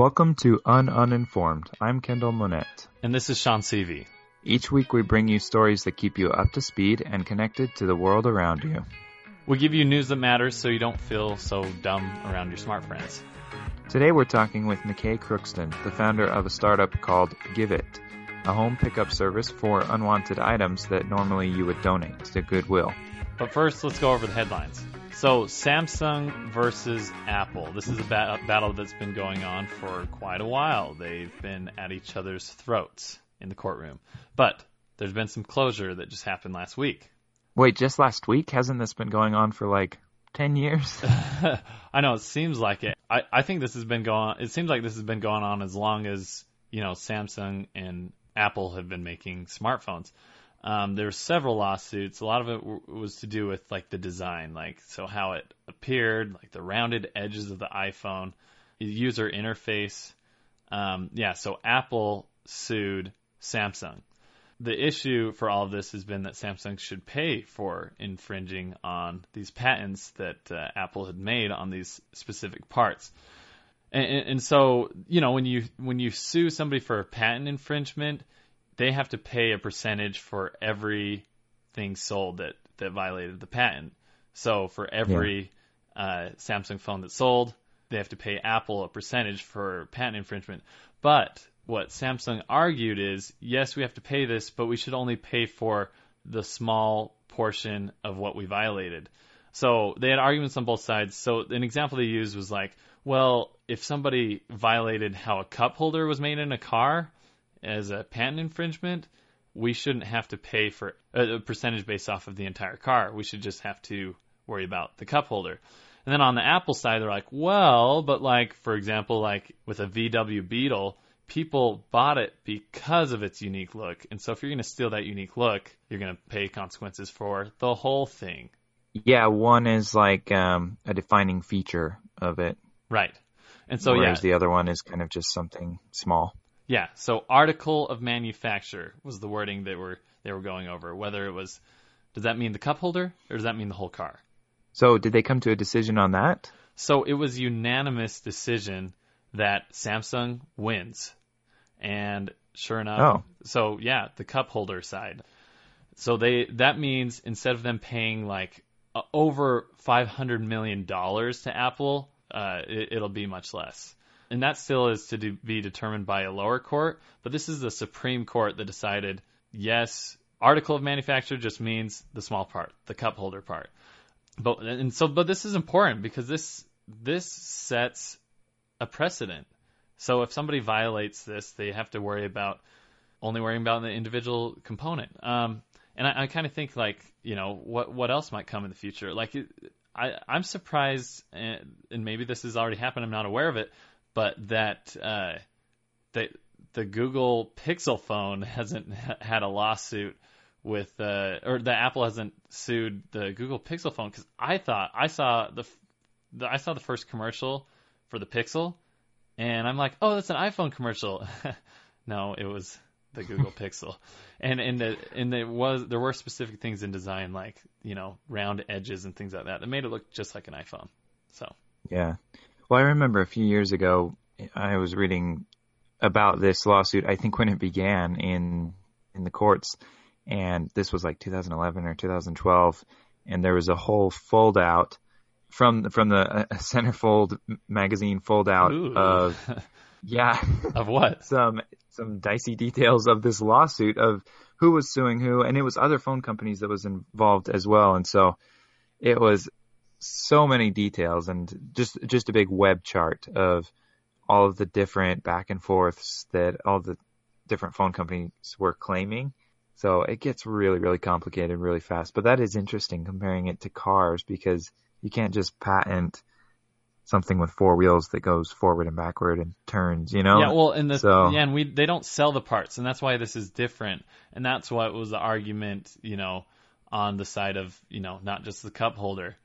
Welcome to Ununinformed. I'm Kendall Monette. And this is Sean Seavey. Each week we bring you stories that keep you up to speed and connected to the world around you. We give you news that matters so you don't feel so dumb around your smart friends. Today we're talking with McKay Crookston, the founder of a startup called Give It, a home pickup service for unwanted items that normally you would donate to Goodwill. But first, let's go over the headlines. So, Samsung versus Apple. This is a ba- battle that's been going on for quite a while. They've been at each other's throats in the courtroom. But there's been some closure that just happened last week. Wait, just last week? Hasn't this been going on for like 10 years? I know, it seems like it. I, I think this has been going it seems like this has been going on as long as, you know, Samsung and Apple have been making smartphones. Um, there were several lawsuits. A lot of it w- was to do with like the design, like so how it appeared, like the rounded edges of the iPhone, the user interface. Um, yeah, so Apple sued Samsung. The issue for all of this has been that Samsung should pay for infringing on these patents that uh, Apple had made on these specific parts. And, and so, you know, when you when you sue somebody for a patent infringement, they have to pay a percentage for everything sold that that violated the patent. So for every yeah. uh, Samsung phone that sold, they have to pay Apple a percentage for patent infringement. But what Samsung argued is, yes, we have to pay this, but we should only pay for the small portion of what we violated. So they had arguments on both sides. So an example they used was like, well, if somebody violated how a cup holder was made in a car as a patent infringement, we shouldn't have to pay for a percentage based off of the entire car. We should just have to worry about the cup holder. And then on the Apple side, they're like, well, but like, for example, like with a VW Beetle, people bought it because of its unique look. And so if you're going to steal that unique look, you're going to pay consequences for the whole thing. Yeah, one is like um, a defining feature of it. Right. And so, Whereas yeah. the other one is kind of just something small. Yeah. So article of manufacture was the wording that were they were going over. Whether it was, does that mean the cup holder or does that mean the whole car? So did they come to a decision on that? So it was unanimous decision that Samsung wins. And sure enough, oh. so yeah, the cup holder side. So they that means instead of them paying like uh, over 500 million dollars to Apple, uh, it, it'll be much less. And that still is to be determined by a lower court, but this is the Supreme Court that decided yes, article of manufacture just means the small part, the cup holder part. But and so but this is important because this this sets a precedent. So if somebody violates this, they have to worry about only worrying about the individual component. Um, and I, I kind of think like you know what what else might come in the future. Like I I'm surprised, and, and maybe this has already happened. I'm not aware of it, but that uh, that the Google Pixel phone hasn't had a lawsuit with uh, or the Apple hasn't sued the Google Pixel phone because I thought I saw the, the I saw the first commercial for the Pixel and I'm like, oh, that's an iPhone commercial. no, it was the Google Pixel, and and the and there was there were specific things in design like you know round edges and things like that that made it look just like an iPhone. So yeah, well, I remember a few years ago I was reading about this lawsuit. I think when it began in in the courts, and this was like 2011 or 2012, and there was a whole fold out from from the uh, centerfold magazine fold out Ooh. of yeah. Of what? Some some dicey details of this lawsuit of who was suing who. And it was other phone companies that was involved as well. And so it was so many details and just just a big web chart of all of the different back and forths that all the different phone companies were claiming so it gets really really complicated really fast but that is interesting comparing it to cars because you can't just patent something with four wheels that goes forward and backward and turns, you know? Yeah, well, and the So- yeah, and we they don't sell the parts, and that's why this is different, and that's what was the argument, you know, on the side of you know not just the cup holder.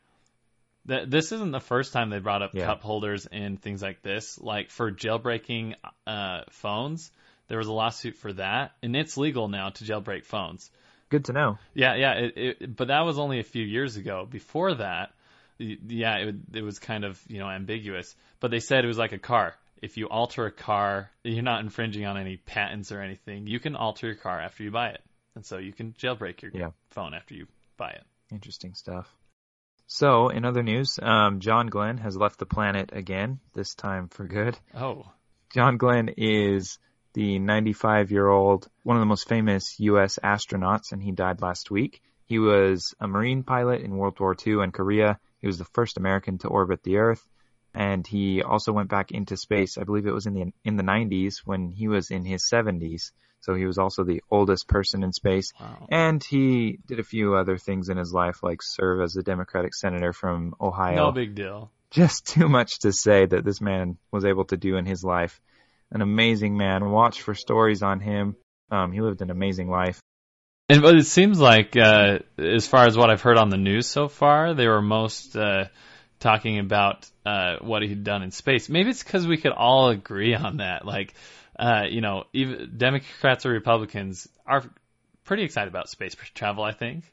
Th- This isn't the first time they brought up Yeah. cup holders and things like this. Like for jailbreaking uh, phones, there was a lawsuit for that, and it's legal now to jailbreak phones. Good to know. Yeah, yeah, it, it, but that was only a few years ago. Before that, yeah, it, it was kind of you know ambiguous. But they said it was like a car. if you alter a car, you're not infringing on any patents or anything. You can alter your car after you buy it, and so you can jailbreak your Yeah. phone after you buy it. Interesting stuff. So, in other news, um, John Glenn has left the planet again, this time for good. Oh, John Glenn is the 95 year old, one of the most famous U.S. astronauts, and he died last week. He was a Marine pilot in World War II and Korea. He was the first American to orbit the Earth, and he also went back into space. I believe it was in the in the 90s when he was in his 70s. So he was also the oldest person in space. wow. And he did a few other things in his life, like serve as a Democratic senator from Ohio No big deal. just too much to say that this man was able to do in his life. An amazing man. Watch for stories on him. Um, he lived an amazing life. And but it seems like, uh, as far as what I've heard on the news so far, they were most uh, talking about uh, what he'd done in space. Maybe it's because we could all agree on that. Like, uh, you know, even Democrats or Republicans are pretty excited about space travel. I think.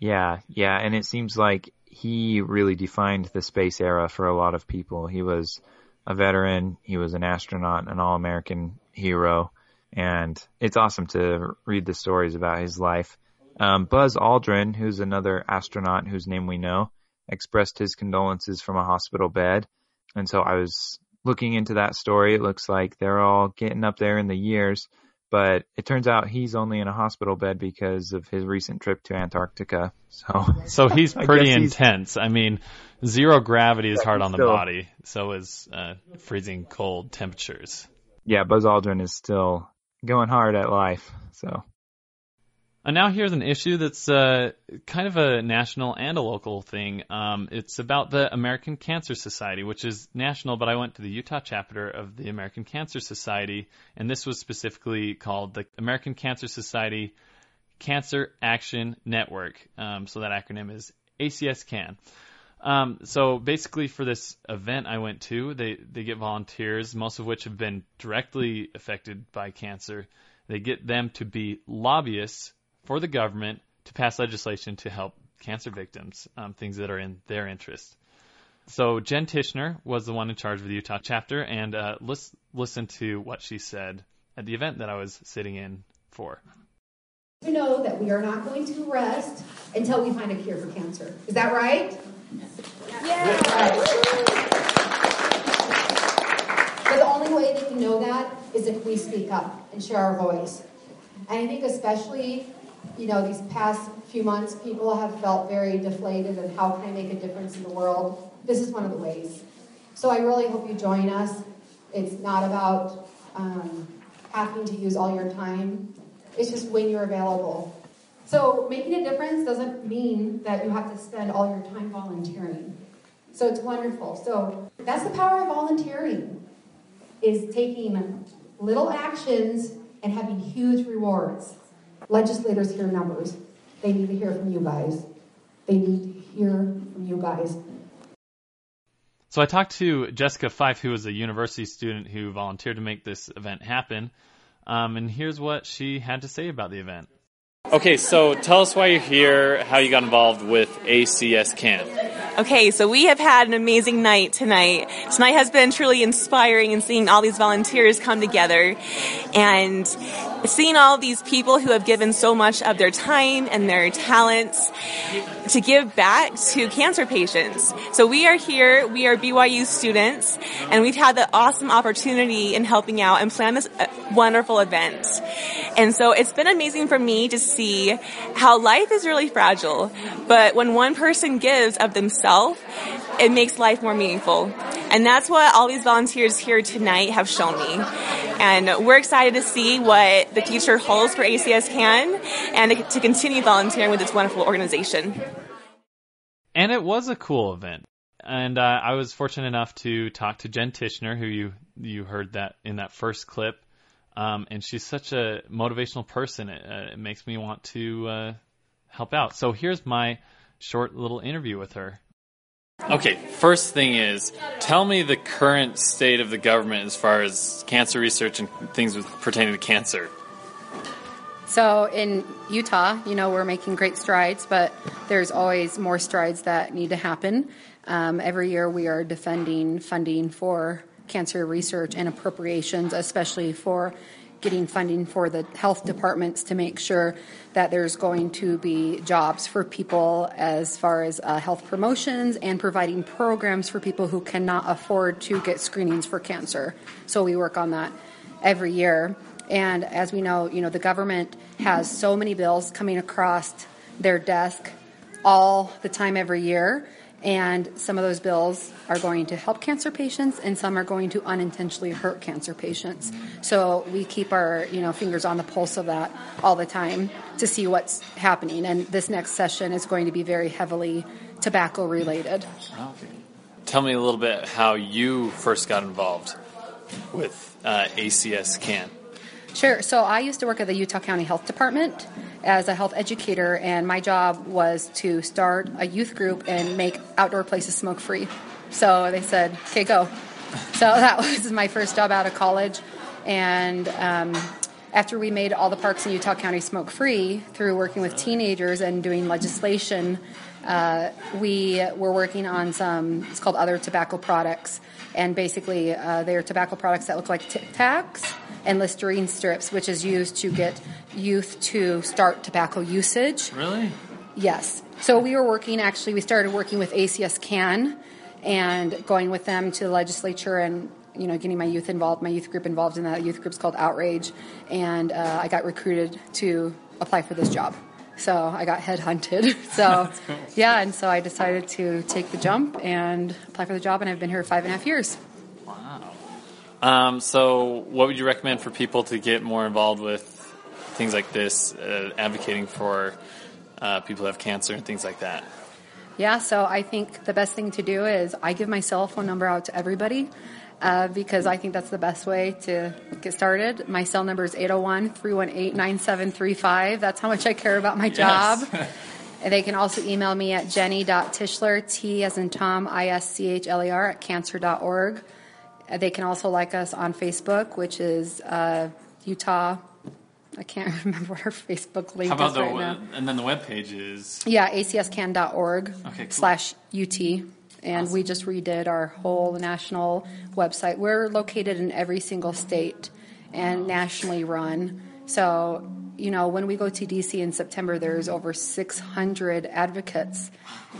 Yeah, yeah, and it seems like he really defined the space era for a lot of people. He was a veteran, he was an astronaut, an all-American hero, and it's awesome to read the stories about his life. Um, Buzz Aldrin, who's another astronaut whose name we know, expressed his condolences from a hospital bed. And so I was looking into that story. It looks like they're all getting up there in the years, but it turns out he's only in a hospital bed because of his recent trip to Antarctica. So So he's I pretty he's- intense. I mean, zero gravity is hard on the still- body. So is uh, freezing cold temperatures. yeah, Buzz Aldrin is still going hard at life. So And now here's an issue that's uh, kind of a national and a local thing. Um, it's about the American Cancer Society, which is national, but I went to the Utah chapter of the American Cancer Society, and this was specifically called the American Cancer Society Cancer Action Network. Um, so that acronym is ACS-CAN. Um, so basically, for this event I went to, they they get volunteers, most of which have been directly affected by cancer. They get them to be lobbyists for the government to pass legislation to help cancer victims, um, things that are in their interest. So Jen Tischler was the one in charge of the Utah chapter, and uh, let's listen to what she said at the event that I was sitting in for. to know that we are not going to rest until we find a cure for cancer. Is that right? Yeah. But the only way they can know that is if we speak up and share our voice. And I think especially, you know, these past few months, people have felt very deflated and how can I make a difference in the world? This is one of the ways. So I really hope you join us. It's not about um, having to use all your time. It's just when you're available. So making a difference doesn't mean that you have to spend all your time volunteering. So it's wonderful. So that's the power of volunteering is taking little actions and having huge rewards. Legislators hear numbers. They need to hear from you guys. They need to hear from you guys. So I talked to Jessica Fife, who was a university student who volunteered to make this event happen. Um, and here's what she had to say about the event. Okay, so tell us why you're here, how you got involved with ACS Can. Okay, so we have had an amazing night tonight. Tonight has been truly inspiring and seeing all these volunteers come together and seeing all these people who have given so much of their time and their talents to give back to cancer patients. So we are here, we are BYU students, and we've had the awesome opportunity in helping out and plan this uh, wonderful event. And so it's been amazing for me to see how life is really fragile, but when one person gives of themselves, it makes life more meaningful. And that's what all these volunteers here tonight have shown me. And we're excited to see what the future holds for ACS Can and to continue volunteering with this wonderful organization. And it was a cool event. And uh, I was fortunate enough to talk to Jen Tischler, who you you heard that in that first clip. Um, and she's such a motivational person. It, uh, it makes me want to uh, help out. So here's my short little interview with her. Okay, first thing is, tell me the current state of the government as far as cancer research and things with, pertaining to cancer. So in Utah, you know, we're making great strides, but there's always more strides that need to happen. Um, every year we are defending funding for cancer research and appropriations, especially for getting funding for the health departments to make sure that there's going to be jobs for people as far as uh, health promotions and providing programs for people who cannot afford to get screenings for cancer. So we work on that every year. And as we know, you know, the government has so many bills coming across their desk all the time every year and some of those bills are going to help cancer patients, and some are going to unintentionally hurt cancer patients. So we keep our you know fingers on the pulse of that all the time to see what's happening. And this next session is going to be very heavily tobacco related. Tell me a little bit how you first got involved with uh, ACS CAN. Sure. So I used to work at the Utah County Health Department as a health educator, and my job was to start a youth group and make outdoor places smoke free. So they said, okay, go. So that was my first job out of college. And um, after we made all the parks in Utah County smoke free through working with teenagers and doing legislation, uh, we were working on some, it's called other tobacco products. And basically, uh, they are tobacco products that look like Tic Tacs and Listerine strips, which is used to get youth to start tobacco usage. Really? Yes. So we were working, actually, we started working with ACS CAN and going with them to the legislature and you know, getting my youth involved, my youth group involved in that. Youth group's called Outrage, and uh, I got recruited to apply for this job. So I got headhunted. So cool. yeah, and so I decided to take the jump and apply for the job, and I've been here five and a half years. Um, so, what would you recommend for people to get more involved with things like this, uh, advocating for uh, people who have cancer and things like that? Yeah, so I think the best thing to do is I give my cell phone number out to everybody. Uh, because I think that's the best way to get started. My cell number is 801 318 9735. That's how much I care about my job. Yes. and they can also email me at jenny.tischler, T as in Tom, I S C H L E R, at cancer.org. They can also like us on Facebook, which is uh, Utah. I can't remember what our Facebook link How about is the, right now. And then the web page is yeah, acscan.org okay, cool. slash UT. And awesome. we just redid our whole national website. We're located in every single state and nationally run. So you know, when we go to DC in September, there's over 600 advocates,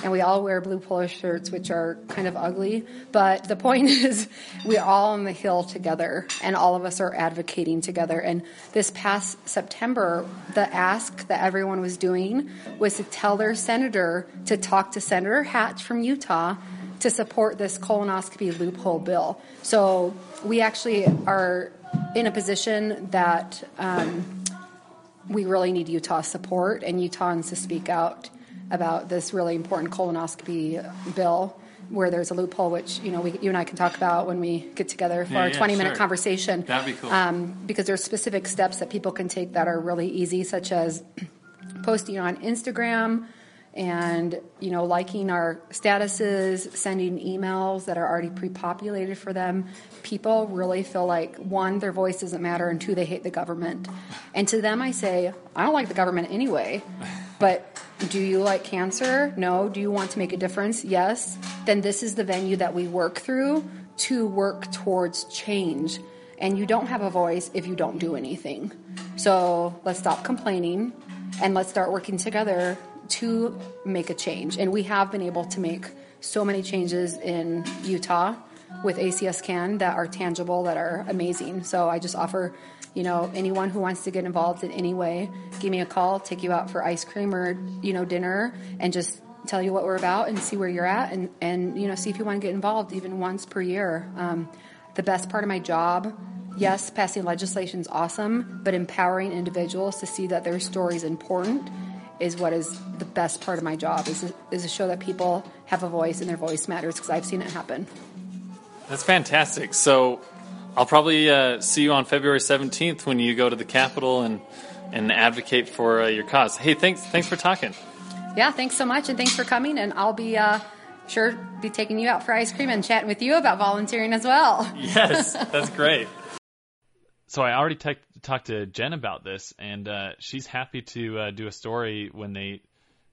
and we all wear blue polo shirts, which are kind of ugly. But the point is, we're all on the hill together, and all of us are advocating together. And this past September, the ask that everyone was doing was to tell their senator to talk to Senator Hatch from Utah to support this colonoscopy loophole bill. So we actually are in a position that. Um, we really need Utah support and Utahns to speak out about this really important colonoscopy bill where there's a loophole, which you know we, you and I can talk about when we get together for yeah, our yeah, 20 minute sure. conversation. That'd be cool. Um, because there's specific steps that people can take that are really easy, such as posting on Instagram, and you know liking our statuses sending emails that are already pre-populated for them people really feel like one their voice doesn't matter and two they hate the government. And to them i say i don't like the government anyway but do you like cancer? No. Do you want to make a difference? Yes. Then this is the venue that we work through to work towards change. And you don't have a voice if you don't do anything. So let's stop complaining and let's start working together to make a change. And we have been able to make so many changes in Utah with ACS CAN that are tangible, that are amazing. So I just offer, you know, anyone who wants to get involved in any way, give me a call, take you out for ice cream or, you know, dinner, and just tell you what we're about and see where you're at and, and you know, see if you want to get involved even once per year. Um, the best part of my job yes, passing legislation is awesome, but empowering individuals to see that their story is important is what is the best part of my job is, is to show that people have a voice and their voice matters because I've seen it happen. That's fantastic. So I'll probably uh, see you on February 17th when you go to the Capitol and, and advocate for uh, your cause. Hey, thanks, thanks for talking. Yeah, thanks so much, and thanks for coming. And I'll be uh, sure be taking you out for ice cream and chatting with you about volunteering as well. Yes, that's great. So I already te- talked to Jen about this, and uh, she's happy to uh, do a story when they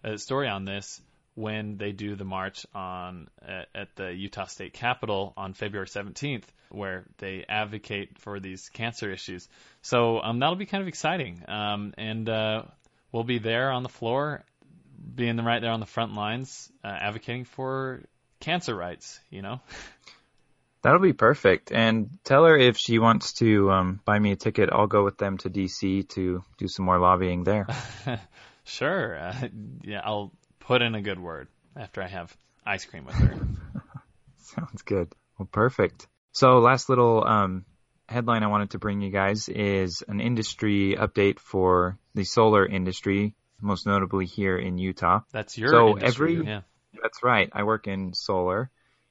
a story on this when they do the march on uh, at the Utah State Capitol on February 17th. where they advocate for these cancer issues. So um, that'll be kind of exciting. Um, and uh, we'll be there on the floor, being right there on the front lines, uh, advocating for cancer rights. You know. That'll be perfect. And tell her if she wants to um, buy me a ticket, I'll go with them to DC to do some more lobbying there. sure. Uh, yeah, I'll put in a good word after I have ice cream with her. Sounds good. Well, perfect. So, last little um, headline I wanted to bring you guys is an industry update for the solar industry, most notably here in Utah. That's your so industry, every yeah. that's right. I work in solar,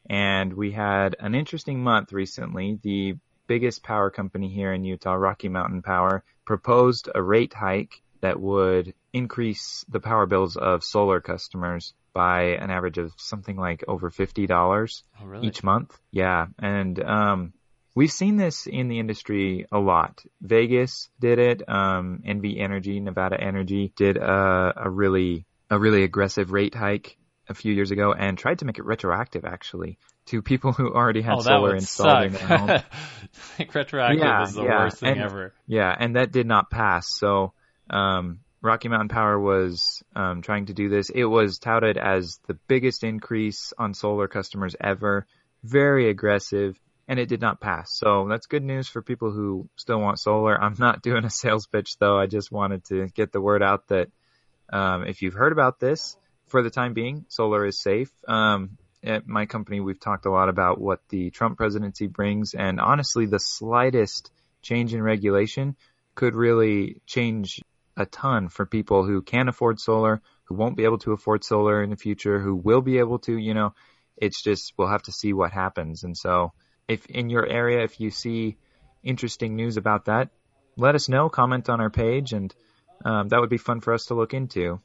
and we had an interesting month recently. The biggest power company here in Utah, Rocky Mountain Power, proposed a rate hike that would increase the power bills of solar customers by an average of something like over fifty dollars Oh, really? each month. Yeah, and um, we've seen this in the industry a lot. Vegas did it. Um, NV Energy, Nevada Energy did a, a really a really aggressive rate hike a few years ago and tried to make it retroactive actually to people who already had oh, solar installed in their home. like retroactive Yeah, is the yeah, worst thing and- ever. Yeah, and that did not pass. So um, Rocky Mountain Power was um, trying to do this. It was touted as the biggest increase on solar customers ever, very aggressive, and it did not pass. So that's good news for people who still want solar. I'm not doing a sales pitch though. I just wanted to get the word out that um, if you've heard about this, for the time being, solar is safe. Um, at my company, we've talked a lot about what the Trump presidency brings, and honestly, the slightest change in regulation could really change a ton for people who can't afford solar, who won't be able to afford solar in the future, who will be able to, you know, it's just, we'll have to see what happens. And so if in your area, if you see interesting news about that, let us know, comment on our page, and um, that would be fun for us to look into.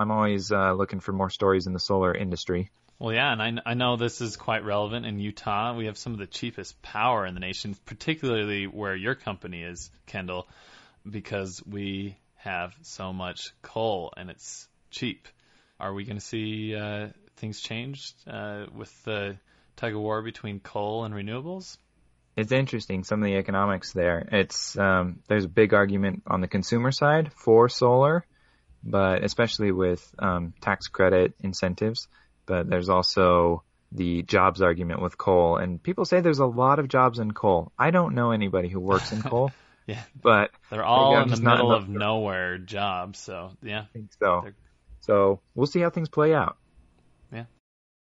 I'm always uh, looking for more stories in the solar industry. Well, yeah, and I, I know this is quite relevant in Utah. We have some of the cheapest power in the nation, particularly where your company is, Kendall, because we have so much coal and it's cheap. Are we going to see uh, things change uh, with the tug of war between coal and renewables? It's interesting some of the economics there. It's um, there's a big argument on the consumer side for solar, but especially with um, tax credit incentives. But there's also the jobs argument with coal, and people say there's a lot of jobs in coal. I don't know anybody who works in coal, Yeah, but they're all in the middle of nowhere jobs. So yeah. I think so. They're- So we'll see how things play out. Yeah.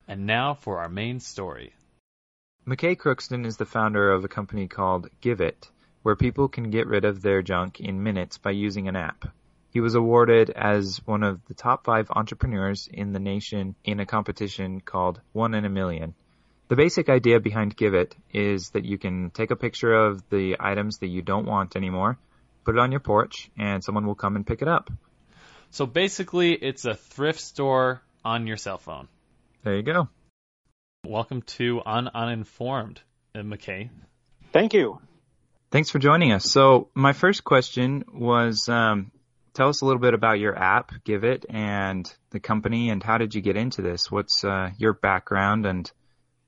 And now for our main story. McKay Crookston is the founder of a company called Give It, where people can get rid of their junk in minutes by using an app. He was awarded as one of the top five entrepreneurs in the nation in a competition called One in a Million. The basic idea behind Give It is that you can take a picture of the items that you don't want anymore, put it on your porch, and someone will come and pick it up. So basically, it's a thrift store on your cell phone. There you go. Welcome to Un Uninformed, uh, McKay. Thank you. Thanks for joining us. So my first question was, um, tell us a little bit about your app, Give It, and the company, and how did you get into this? What's uh, your background, and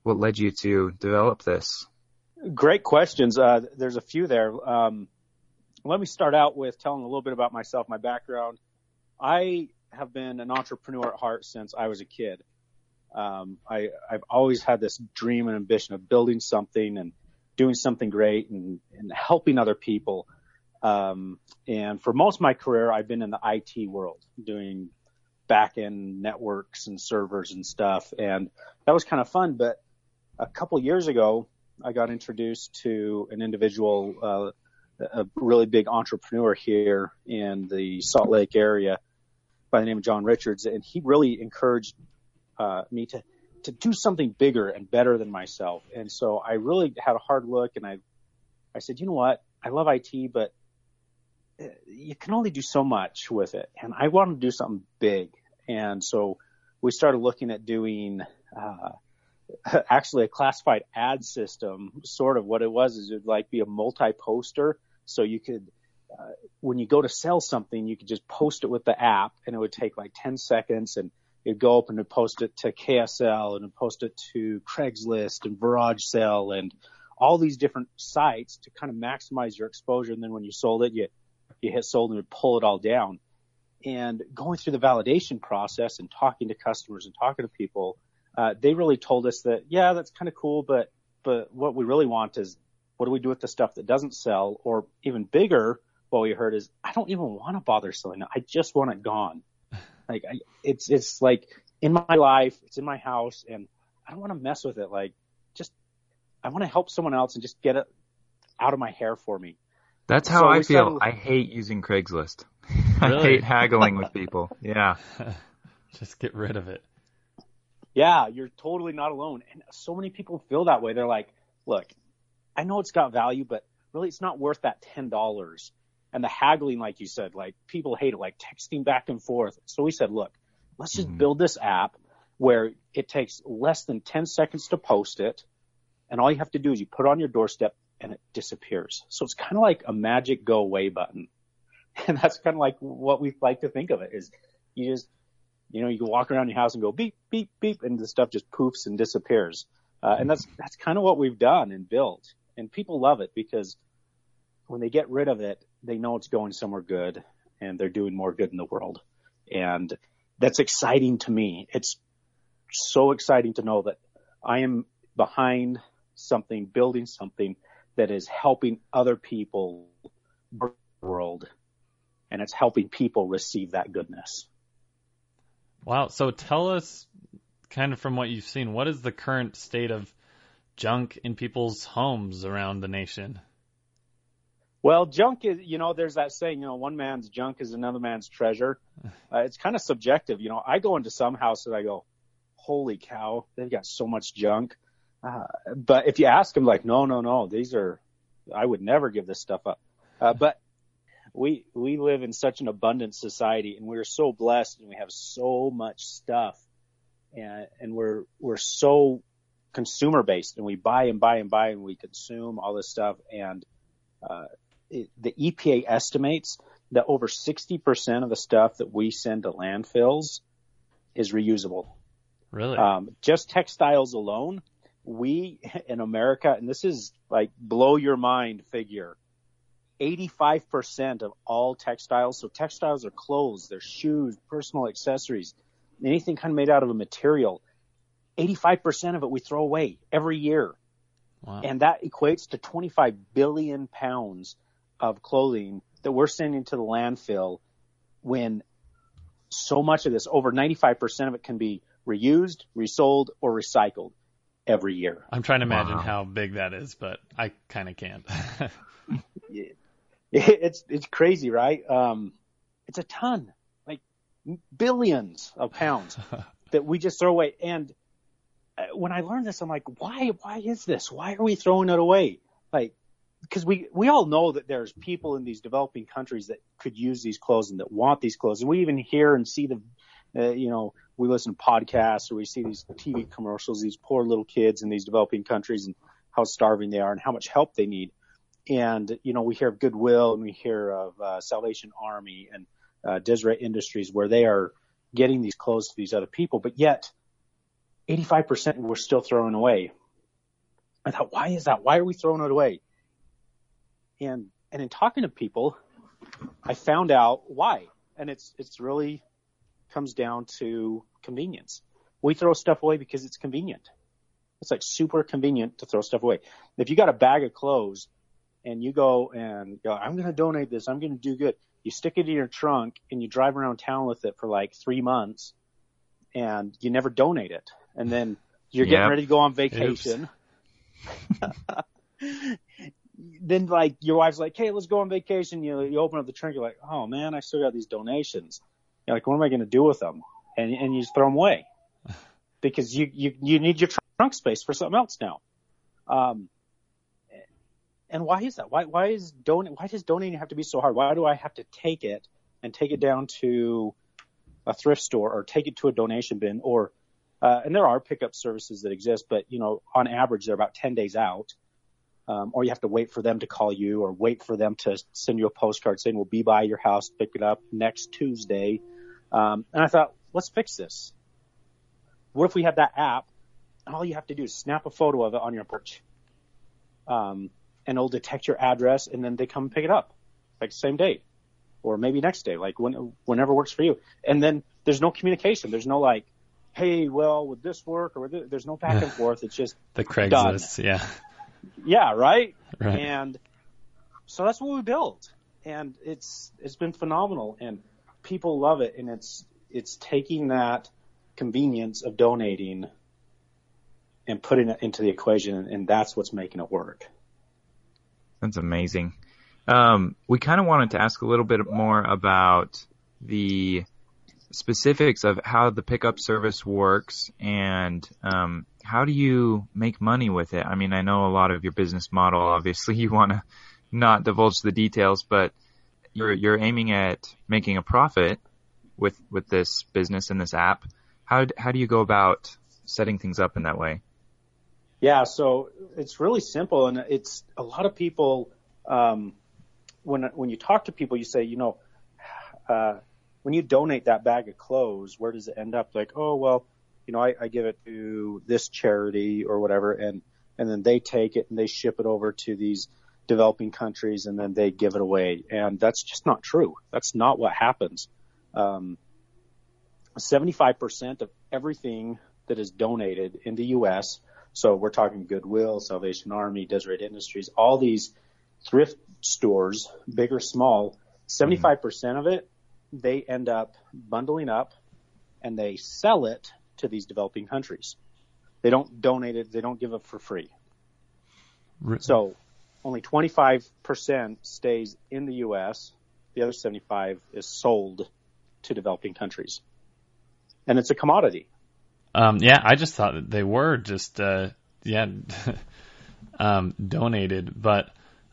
what led you to develop this? Great questions. Uh, there's a few there. Um, let me start out with telling a little bit about myself, my background. I have been an entrepreneur at heart since I was a kid. Um, I, I've always had this dream and ambition of building something and doing something great and, and helping other people. Um, and for most of my career, I've been in the IT world doing back end networks and servers and stuff. And that was kind of fun. But a couple years ago, I got introduced to an individual, uh, a really big entrepreneur here in the Salt Lake area by the name of John Richards. And he really encouraged uh, me to, to do something bigger and better than myself. And so I really had a hard look and I, I said, you know what? I love IT, but you can only do so much with it. And I want to do something big. And so we started looking at doing, uh, actually a classified ad system. Sort of what it was is it would like be a multi-poster. So you could, uh, when you go to sell something, you could just post it with the app and it would take like 10 seconds and it'd go up and it'd post it to KSL and it'd post it to Craigslist and Garage Sale and all these different sites to kind of maximize your exposure. And then when you sold it, you, you hit sold and you pull it all down. And going through the validation process and talking to customers and talking to people, uh, they really told us that, yeah, that's kind of cool, but, but what we really want is what do we do with the stuff that doesn't sell? Or even bigger, what we heard is, I don't even want to bother selling it. I just want it gone. Like I, it's, it's like in my life, it's in my house and I don't want to mess with it. Like just, I want to help someone else and just get it out of my hair for me. That's how So I feel. started- I hate using Craigslist. I hate haggling with people. Yeah. Just get rid of it. Yeah, you're totally not alone. And so many people feel that way. They're like, look, I know it's got value, but really it's not worth that $10. And the haggling, like you said, like people hate it, like texting back and forth. So we said, look, let's just Mhm. build this app where it takes less than 10 seconds to post it. And all you have to do is you put it on your doorstep and it disappears. So it's kind of like a magic go away button. And that's kind of like what we like to think of it is you just, you know, you can walk around your house and go beep, beep, beep, and the stuff just poofs and disappears. Uh, and that's, that's kind of what we've done and built. And people love it because when they get rid of it, they know it's going somewhere good and they're doing more good in the world. And that's exciting to me. It's so exciting to know that I am behind something, building something that is helping other people the world and it's helping people receive that goodness. Wow. So tell us, kind of from what you've seen, what is the current state of junk in people's homes around the nation? Well, junk is, you know, there's that saying, you know, one man's junk is another man's treasure. Uh, it's kind of subjective. You know, I go into some houses, I go, holy cow, they've got so much junk. Uh, but if you ask them, like, no, no, no, these are, I would never give this stuff up. Uh, but we, we live in such an abundant society and we're so blessed and we have so much stuff and, and we're, we're so consumer based and we buy and buy and buy and we consume all this stuff and, uh, it, the EPA estimates that over 60% of the stuff that we send to landfills is reusable. Really? Um, just textiles alone, we in America, and this is like blow your mind figure, 85% of all textiles, so textiles are clothes, they're shoes, personal accessories, anything kind of made out of a material, 85% of it we throw away every year. wow. And that equates to 25 billion pounds of clothing that we're sending to the landfill when so much of this, over 95% of it can be reused, resold, or recycled every year. I'm trying to imagine Wow. how big that is, but I kind of can't. It's, it's crazy, right? Um, it's a ton, like billions of pounds that we just throw away. And uh, when I learned this, I'm like, why, why is this? Why are we throwing it away? Like, because we, we all know that there's people in these developing countries that could use these clothes and that want these clothes. And we even hear and see the, uh, you know, we listen to podcasts or we see these TV commercials, these poor little kids in these developing countries and how starving they are and how much help they need. And, you know, we hear of Goodwill and we hear of uh, Salvation Army and uh, Industries where they are getting these clothes to these other people, but yet 85% we're still throwing away. I thought, why is that? Why are we throwing it away? And, and in talking to people, I found out why. And it's, it's really comes down to convenience. We throw stuff away because it's convenient. It's like super convenient to throw stuff away. If you got a bag of clothes and you go and go, I'm going to donate this, I'm going to do good. You stick it in your trunk and you drive around town with it for like three months and you never donate it. And then you're getting ready to go on vacation. then like your wife's like, Hey, let's go on vacation. You, you open up the trunk. You're like, Oh man, I still got these donations. You're like, what am I going to do with them? And, and you just throw them away because you, you, you need your trunk space for something else now. Um, and why is that? Why, why is donate, why does donating have to be so hard? Why do I have to take it and take it down to a thrift store or take it to a donation bin or, uh, and there are pickup services that exist, but you know, on average, they're about 10 days out. Um, or you have to wait for them to call you or wait for them to send you a postcard saying we'll be by your house, pick it up next Tuesday. Um, and I thought, let's fix this. What if we had that app and all you have to do is snap a photo of it on your porch um, and it'll detect your address, and then they come pick it up, like same day, or maybe next day, like when whenever works for you. And then there's no communication. There's no like, hey, well, would this work? Or this? there's no back and forth. It's just the Craigslist, done. yeah, yeah, right? right. And so that's what we built, and it's it's been phenomenal, and people love it, and it's it's taking that convenience of donating and putting it into the equation, and that's what's making it work. That's amazing. Um, we kind of wanted to ask a little bit more about the specifics of how the pickup service works and um, how do you make money with it? I mean, I know a lot of your business model. Obviously, you want to not divulge the details, but you're you're aiming at making a profit with with this business and this app. How how do you go about setting things up in that way? Yeah, so it's really simple, and it's a lot of people. Um, when when you talk to people, you say, you know, uh, when you donate that bag of clothes, where does it end up? Like, oh well, you know, I, I give it to this charity or whatever, and and then they take it and they ship it over to these developing countries, and then they give it away, and that's just not true. That's not what happens. Um, 75% of everything that is donated in the U.S. So we're talking Goodwill, Salvation Army, Deseret Industries, all these thrift stores, big or small, 75% of it, they end up bundling up and they sell it to these developing countries. They don't donate it, they don't give it for free. So only 25% stays in the U.S. The other 75 is sold to developing countries. And it's a commodity. Um, yeah, I just thought that they were just, uh, yeah, um, donated, but,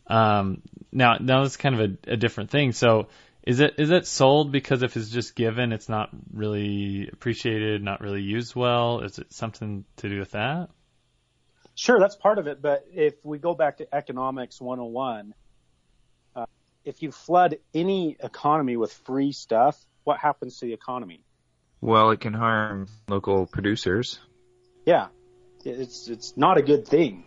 um, now, now it's kind of a, a different thing. So is it, is it sold because if it's just given, it's not really appreciated, not really used well? Is it something to do with that? Sure, that's part of it. But if we go back to economics 101, uh, if you flood any economy with free stuff, what happens to the economy? Well, it can harm local producers. Yeah, it's it's not a good thing.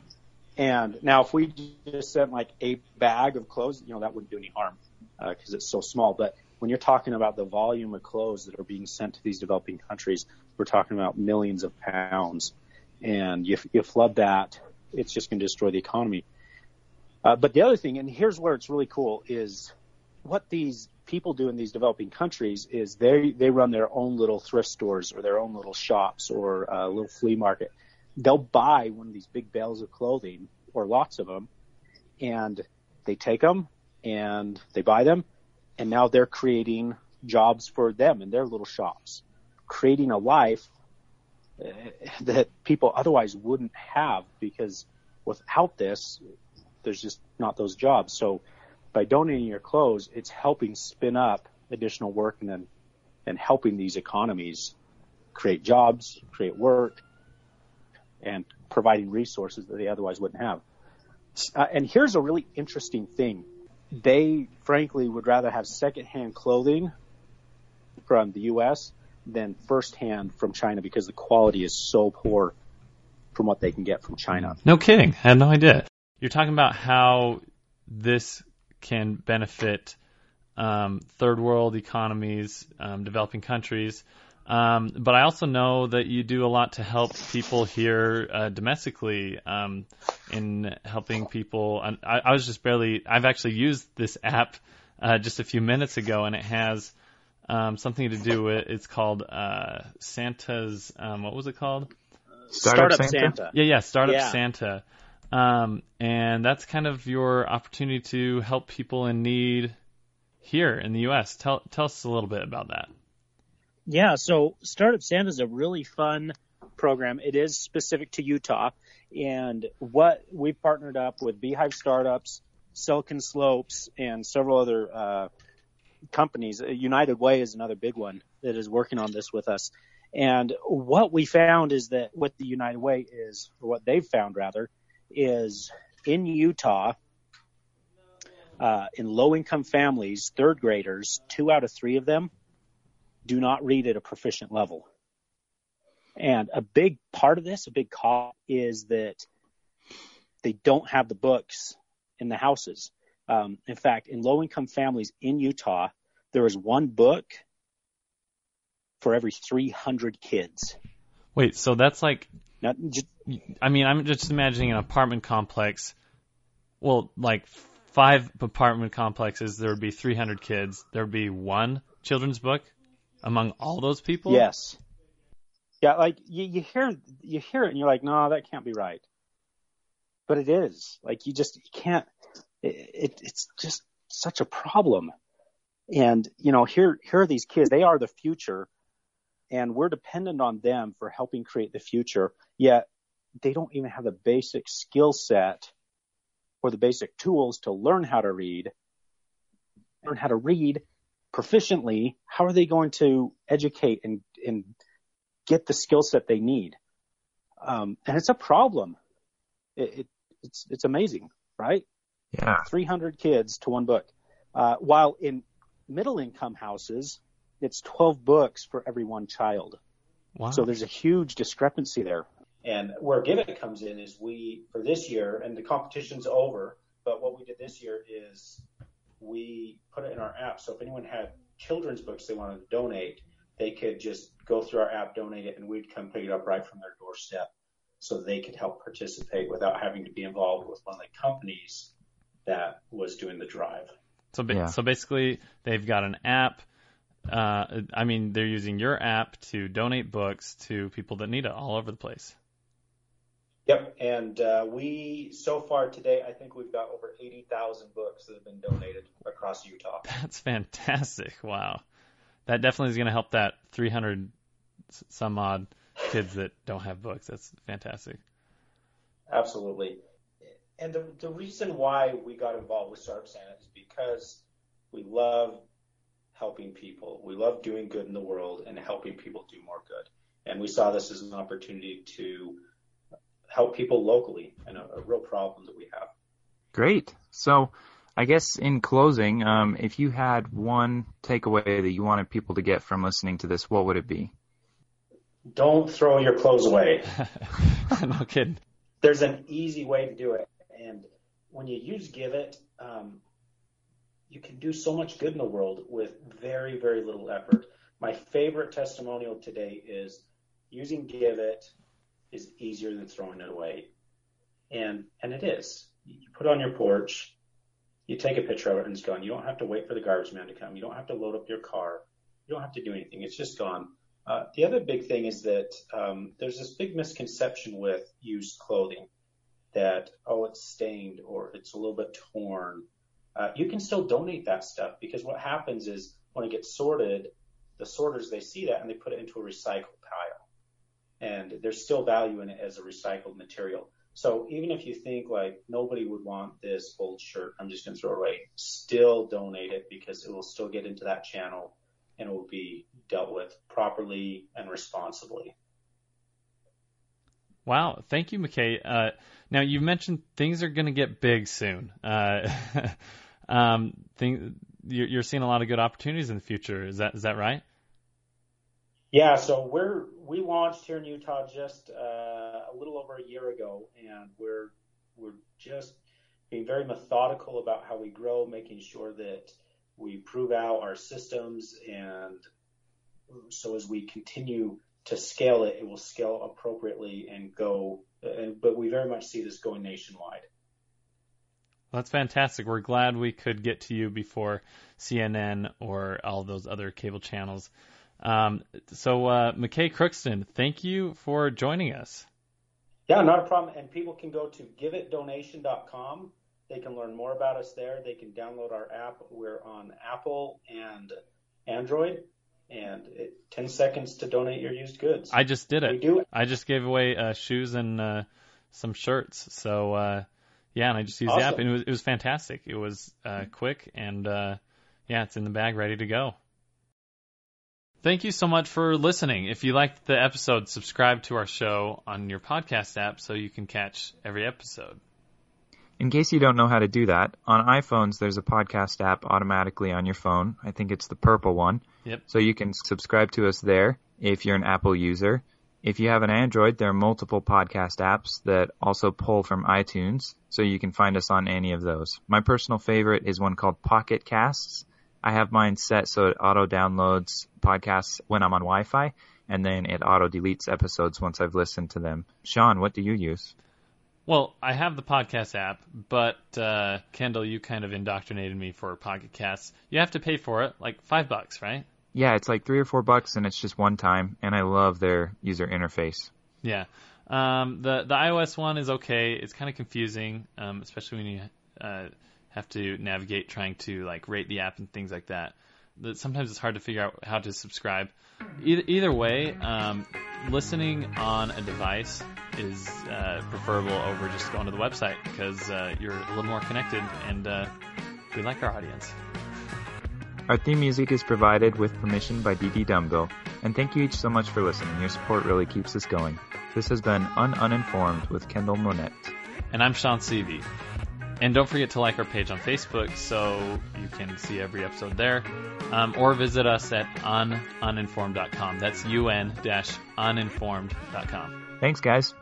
And now, if we just sent like a bag of clothes, you know, that wouldn't do any harm because uh, it's so small. But when you're talking about the volume of clothes that are being sent to these developing countries, we're talking about millions of pounds. And if you flood that, it's just going to destroy the economy. Uh, but the other thing, and here's where it's really cool, is what these people do in these developing countries is they they run their own little thrift stores or their own little shops or a little flea market. They'll buy one of these big bales of clothing or lots of them, and they take them and they buy them, and now they're creating jobs for them in their little shops, creating a life uh, that people otherwise wouldn't have because without this, there's just not those jobs. So by donating your clothes, it's helping spin up additional work and then and helping these economies create jobs, create work, and providing resources that they otherwise wouldn't have. Uh, and here's a really interesting thing. They frankly would rather have secondhand clothing from the U.S. than firsthand from China because the quality is so poor from what they can get from China. No kidding. I had no idea. You're talking about how this can benefit um, third world economies, um, developing countries. Um, but I also know that you do a lot to help people here uh, domestically um, in helping people. I, I was just barely. I've actually used this app uh, just a few minutes ago, and it has um, something to do with. It's called uh, Santa's. Um, what was it called? Startup, Startup Santa? Santa? Yeah, yeah, Startup yeah. Santa. Um, and that's kind of your opportunity to help people in need here in the U.S. Tell tell us a little bit about that. Yeah, so Startup Santa is a really fun program. It is specific to Utah, and what we've partnered up with Beehive Startups, Silicon Slopes, and several other uh, companies. United Way is another big one that is working on this with us. And what we found is that what the United Way is, or what they've found rather, is in Utah, uh, in low income families, third graders, two out of three of them do not read at a proficient level. And a big part of this, a big cause is that they don't have the books in the houses. Um, in fact, in low income families in Utah, there is one book for every 300 kids. Wait, so that's like, Now, just, I mean, I'm just imagining an apartment complex. Well, like five apartment complexes, there would be 300 kids. There would be one children's book among all those people. yes. Yeah, like you, you hear you hear it and you're like, no, that can't be right. But it is. Like you just you can't. It, it, it's just such a problem. And you know, here here are these kids. They are the future, and we're dependent on them for helping create the future. Yet they don't even have the basic skill set or the basic tools to learn how to read. Learn how to read proficiently. How are they going to educate and and get the skill set they need? Um, and it's a problem. It, it, it's it's amazing, right? Yeah. 300 kids to one book. Uh, while in middle income houses, it's 12 books for every one child. Wow. So there's a huge discrepancy there. And where Give It comes in is we, for this year, and the competition's over, but what we did this year is we put it in our app. So if anyone had children's books they wanted to donate, they could just go through our app, donate it, and we'd come pick it up right from their doorstep so they could help participate without having to be involved with one of the companies that was doing the drive. So, ba- Yeah. so basically, they've got an app. Uh, I mean, they're using your app to donate books to people that need it all over the place. Yep, and uh, we so far today, I think we've got over eighty thousand books that have been donated across Utah. That's fantastic. Wow. That definitely is going to help that three hundred some odd kids that don't have books. That's fantastic. Absolutely. And the the reason why we got involved with Startup Santa is because we love helping people. We love doing good in the world and helping people do more good. And we saw this as an opportunity to help people locally and a, a real problem that we have. Great. So, I guess in closing, um, if you had one takeaway that you wanted people to get from listening to this, what would it be? Don't throw your clothes away. no kidding. there's an easy way to do it. When you use Give It, um, you can do so much good in the world with very, very little effort. My favorite testimonial today is using Give It is easier than throwing it away. And, and it is. You put it on your porch, you take a picture of it and it's gone. You don't have to wait for the garbage man to come. You don't have to load up your car. You don't have to do anything. It's just gone. Uh, the other big thing is that um, there's this big misconception with used clothing that oh it's stained or it's a little bit torn. Uh, you can still donate that stuff because what happens is when it gets sorted, the sorters they see that and they put it into a recycle pile, and there's still value in it as a recycled material. So even if you think like nobody would want this old shirt, I'm just going to throw it away, still donate it because it will still get into that channel and it will be dealt with properly and responsibly. Wow. Thank you, McKay. Uh, now, you mentioned things are going to get big soon. Uh, um, thing, you're, you're seeing a lot of good opportunities in the future. Is that is that right? Yeah, so we're we launched here in Utah just uh, a little over a year ago, and we're we're just being very methodical about how we grow, making sure that we prove out our systems, and so as we continue to scale it, it will scale appropriately and go. And, but we very much see this going nationwide. Well, That's fantastic. We're glad we could get to you before CNN or all those other cable channels. Um, so, uh, McKay Crookston, thank you for joining us. Yeah, not a problem. And people can go to giveitdonation.com. They can learn more about us there. They can download our app. We're on Apple and Android. And it, 10 seconds to donate your used goods. I just did it. we do it. I just gave away uh, shoes and uh, some shirts. So, uh, yeah, and I just used the app, and it was, it was fantastic. It was uh, quick, and uh, yeah, it's in the bag, ready to go. Thank you so much for listening. If you liked the episode, subscribe to our show on your podcast app so you can catch every episode. In case you don't know how to do that, on iPhones there's a podcast app automatically on your phone. I think it's the purple one. Yep. So you can subscribe to us there if you're an Apple user. If you have an Android, there are multiple podcast apps that also pull from iTunes, so you can find us on any of those. My personal favorite is one called Pocket Casts. I have mine set so it auto downloads podcasts when I'm on Wi-Fi, and then it auto deletes episodes once I've listened to them. Sean, what do you use? Well, I have the podcast app, but uh, Kendall, you kind of indoctrinated me for Pocket Casts. You have to pay for it, like five bucks, right? Yeah, it's like three or four bucks, and it's just one time, and I love their user interface. Yeah. Um, the the iOS one is okay. It's kind of confusing, um, especially when you uh, have to navigate trying to like rate the app and things like that. That sometimes it's hard to figure out how to subscribe. Either, either way, um, listening on a device is uh, preferable over just going to the website because uh, you're a little more connected, and uh, we like our audience. Our theme music is provided with permission by DD Dumbo, and thank you each so much for listening. Your support really keeps us going. This has been Un Uninformed with Kendall Monette. And I'm Sean Seavey. And don't forget to like our page on Facebook so you can see every episode there. Um, or visit us at ununinformed.com. That's un-uninformed.com. Thanks, guys.